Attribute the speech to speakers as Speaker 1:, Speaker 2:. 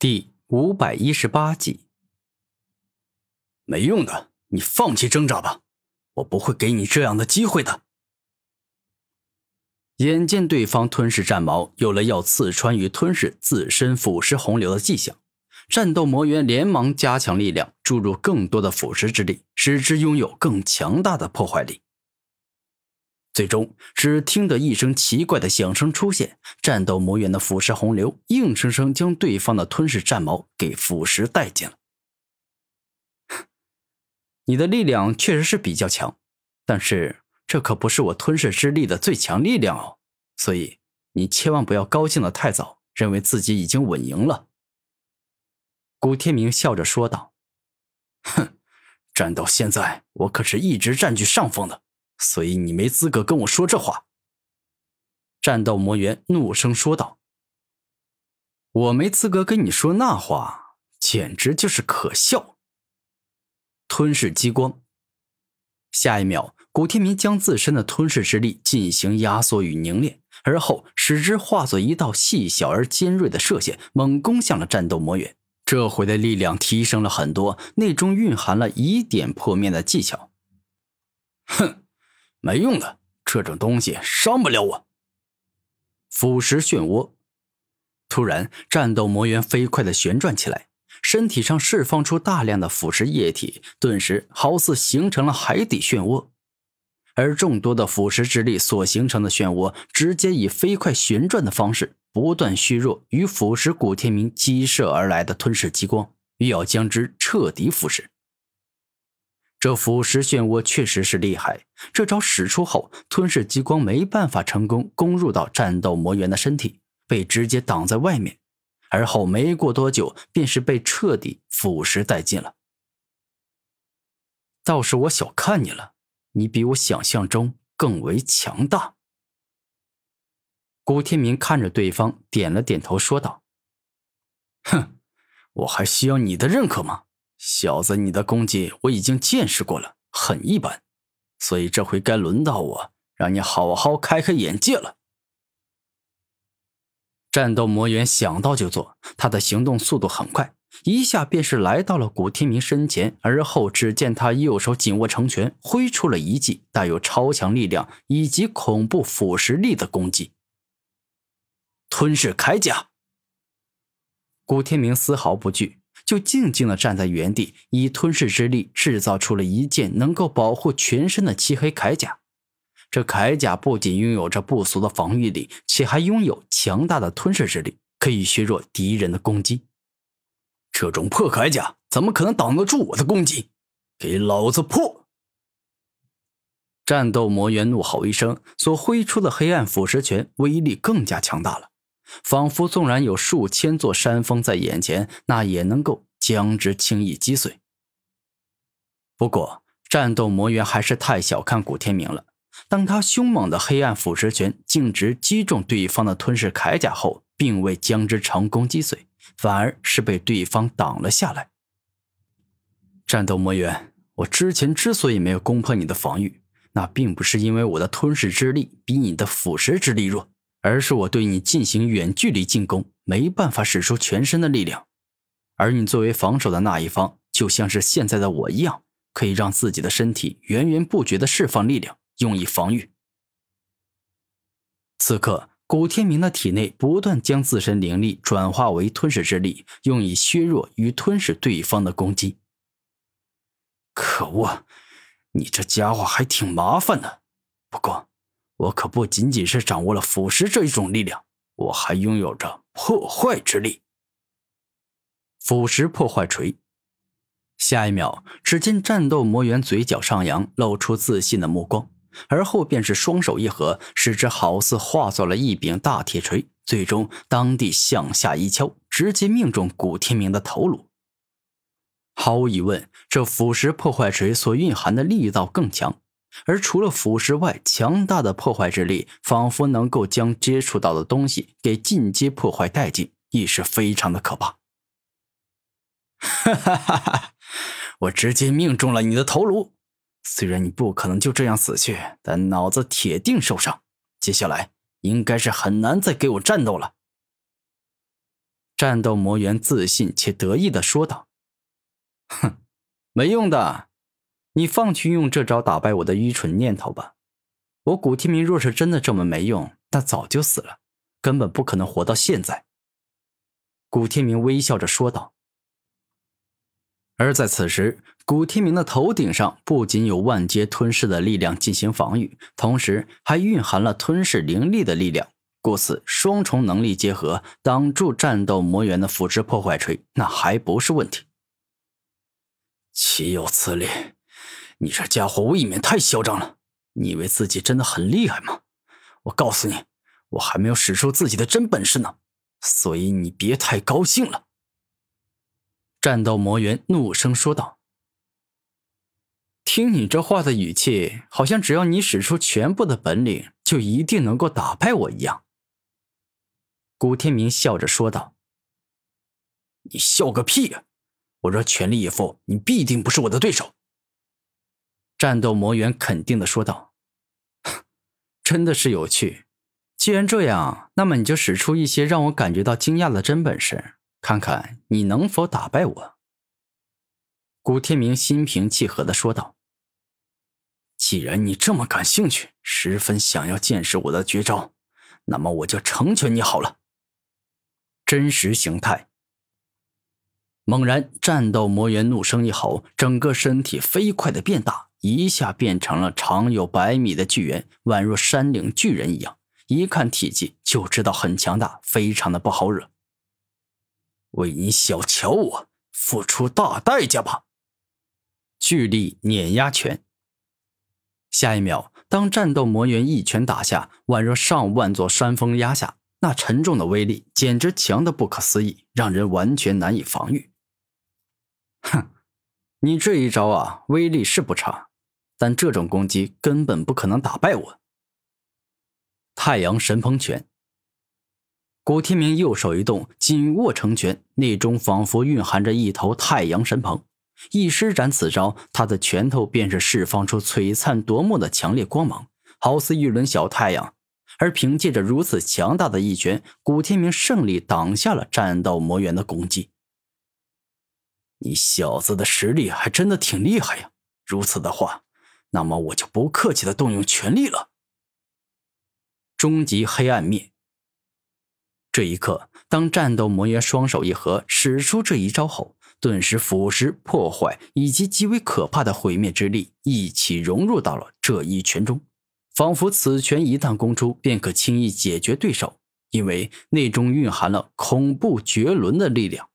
Speaker 1: 第五百一十八集，
Speaker 2: 没用的，你放弃挣扎吧，我不会给你这样的机会的。
Speaker 1: 眼见对方吞噬战矛有了要刺穿与吞噬自身腐蚀洪流的迹象，战斗魔猿连忙加强力量，注入更多的腐蚀之力，使之拥有更强大的破坏力。最终，只听得一声奇怪的响声出现，战斗魔猿的腐蚀洪流硬生生将对方的吞噬战矛给腐蚀殆尽了。你的力量确实是比较强，但是这可不是我吞噬之力的最强力量哦，所以你千万不要高兴的太早，认为自己已经稳赢了。古天明笑着说道：“
Speaker 2: 哼，战到现在，我可是一直占据上风的。”所以你没资格跟我说这话。”
Speaker 1: 战斗魔猿怒声说道，“我没资格跟你说那话，简直就是可笑。”吞噬激光。下一秒，古天明将自身的吞噬之力进行压缩与凝练，而后使之化作一道细小而尖锐的射线，猛攻向了战斗魔猿。这回的力量提升了很多，内中蕴含了以点破面的技巧。
Speaker 2: 哼！没用的，这种东西伤不了我。
Speaker 1: 腐蚀漩涡，突然，战斗魔猿飞快的旋转起来，身体上释放出大量的腐蚀液体，顿时好似形成了海底漩涡。而众多的腐蚀之力所形成的漩涡，直接以飞快旋转的方式不断削弱与腐蚀古天明激射而来的吞噬激光，欲要将之彻底腐蚀。这腐蚀漩涡确实是厉害，这招使出后，吞噬激光没办法成功攻入到战斗魔猿的身体，被直接挡在外面，而后没过多久，便是被彻底腐蚀殆尽了。倒是我小看你了，你比我想象中更为强大。古天明看着对方，点了点头，说道：“
Speaker 2: 哼，我还需要你的认可吗？”小子，你的功绩我已经见识过了，很一般，所以这回该轮到我，让你好好开开眼界了。
Speaker 1: 战斗魔猿想到就做，他的行动速度很快，一下便是来到了古天明身前，而后只见他右手紧握成拳，挥出了一记带有超强力量以及恐怖腐蚀力的攻击——
Speaker 2: 吞噬铠甲。
Speaker 1: 古天明丝毫不惧。就静静的站在原地，以吞噬之力制造出了一件能够保护全身的漆黑铠甲。这铠甲不仅拥有着不俗的防御力，且还拥有强大的吞噬之力，可以削弱敌人的攻击。
Speaker 2: 这种破铠甲怎么可能挡得住我的攻击？给老子破！
Speaker 1: 战斗魔猿怒吼一声，所挥出的黑暗腐蚀拳威力更加强大了。仿佛纵然有数千座山峰在眼前，那也能够将之轻易击碎。不过，战斗魔猿还是太小看古天明了。当他凶猛的黑暗腐蚀拳径直击中对方的吞噬铠甲后，并未将之成功击碎，反而是被对方挡了下来。战斗魔猿，我之前之所以没有攻破你的防御，那并不是因为我的吞噬之力比你的腐蚀之力弱。而是我对你进行远距离进攻，没办法使出全身的力量，而你作为防守的那一方，就像是现在的我一样，可以让自己的身体源源不绝的释放力量，用以防御。此刻，古天明的体内不断将自身灵力转化为吞噬之力，用以削弱与吞噬对方的攻击。
Speaker 2: 可恶，你这家伙还挺麻烦的，不过。我可不仅仅是掌握了腐蚀这一种力量，我还拥有着破坏之力。
Speaker 1: 腐蚀破坏锤。下一秒，只见战斗魔猿嘴角上扬，露出自信的目光，而后便是双手一合，使之好似化作了一柄大铁锤，最终当地向下一敲，直接命中古天明的头颅。毫无疑问，这腐蚀破坏锤所蕴含的力道更强。而除了腐蚀外，强大的破坏之力仿佛能够将接触到的东西给进阶破坏殆尽，亦是非常的可怕。
Speaker 2: 哈哈哈哈！我直接命中了你的头颅，虽然你不可能就这样死去，但脑子铁定受伤。接下来应该是很难再给我战斗了。
Speaker 1: 战斗魔猿自信且得意的说道：“哼，没用的，你放弃用这招打败我的愚蠢念头吧。我古天明若是真的这么没用，那早就死了，根本不可能活到现在。”古天明微笑着说道。而在此时，古天明的头顶上不仅有万阶吞噬的力量进行防御，同时还蕴含了吞噬灵力的力量。故此，双重能力结合，挡住战斗魔猿的腐蚀破坏锤，那还不是问题。
Speaker 2: 岂有此理！你这家伙未免太嚣张了！你以为自己真的很厉害吗？我告诉你，我还没有使出自己的真本事呢，所以你别太高兴了。
Speaker 1: 战斗魔猿怒声说道：“听你这话的语气，好像只要你使出全部的本领，就一定能够打败我一样。”
Speaker 2: 古天明笑着说道：“你笑个屁呀！我若全力以赴，你必定不是我的对手。”
Speaker 1: 战斗魔猿肯定的说道：“真的是有趣。既然这样，那么你就使出一些让我感觉到惊讶的真本事。”看看你能否打败我。”
Speaker 2: 古天明心平气和的说道。“既然你这么感兴趣，十分想要见识我的绝招，那么我就成全你好了。”
Speaker 1: 真实形态。猛然，战斗魔猿怒声一吼，整个身体飞快的变大，一下变成了长有百米的巨猿，宛若山岭巨人一样，一看体积就知道很强大，非常的不好惹。
Speaker 2: 为你小瞧我，付出大代价吧！
Speaker 1: 巨力碾压拳。下一秒，当战斗魔猿一拳打下，宛若上万座山峰压下，那沉重的威力简直强的不可思议，让人完全难以防御。哼，你这一招啊，威力是不差，但这种攻击根本不可能打败我。太阳神鹏拳。古天明右手一动，紧握成拳，内中仿佛蕴含着一头太阳神鹏。一施展此招，他的拳头便是释放出璀璨夺目的强烈光芒，好似一轮小太阳。而凭借着如此强大的一拳，古天明胜利挡下了战斗魔猿的攻击。
Speaker 2: 你小子的实力还真的挺厉害呀！如此的话，那么我就不客气的动用全力了。
Speaker 1: 终极黑暗灭。这一刻，当战斗魔猿双手一合，使出这一招后，顿时腐蚀、破坏以及极为可怕的毁灭之力一起融入到了这一拳中，仿佛此拳一旦攻出，便可轻易解决对手，因为内中蕴含了恐怖绝伦的力量。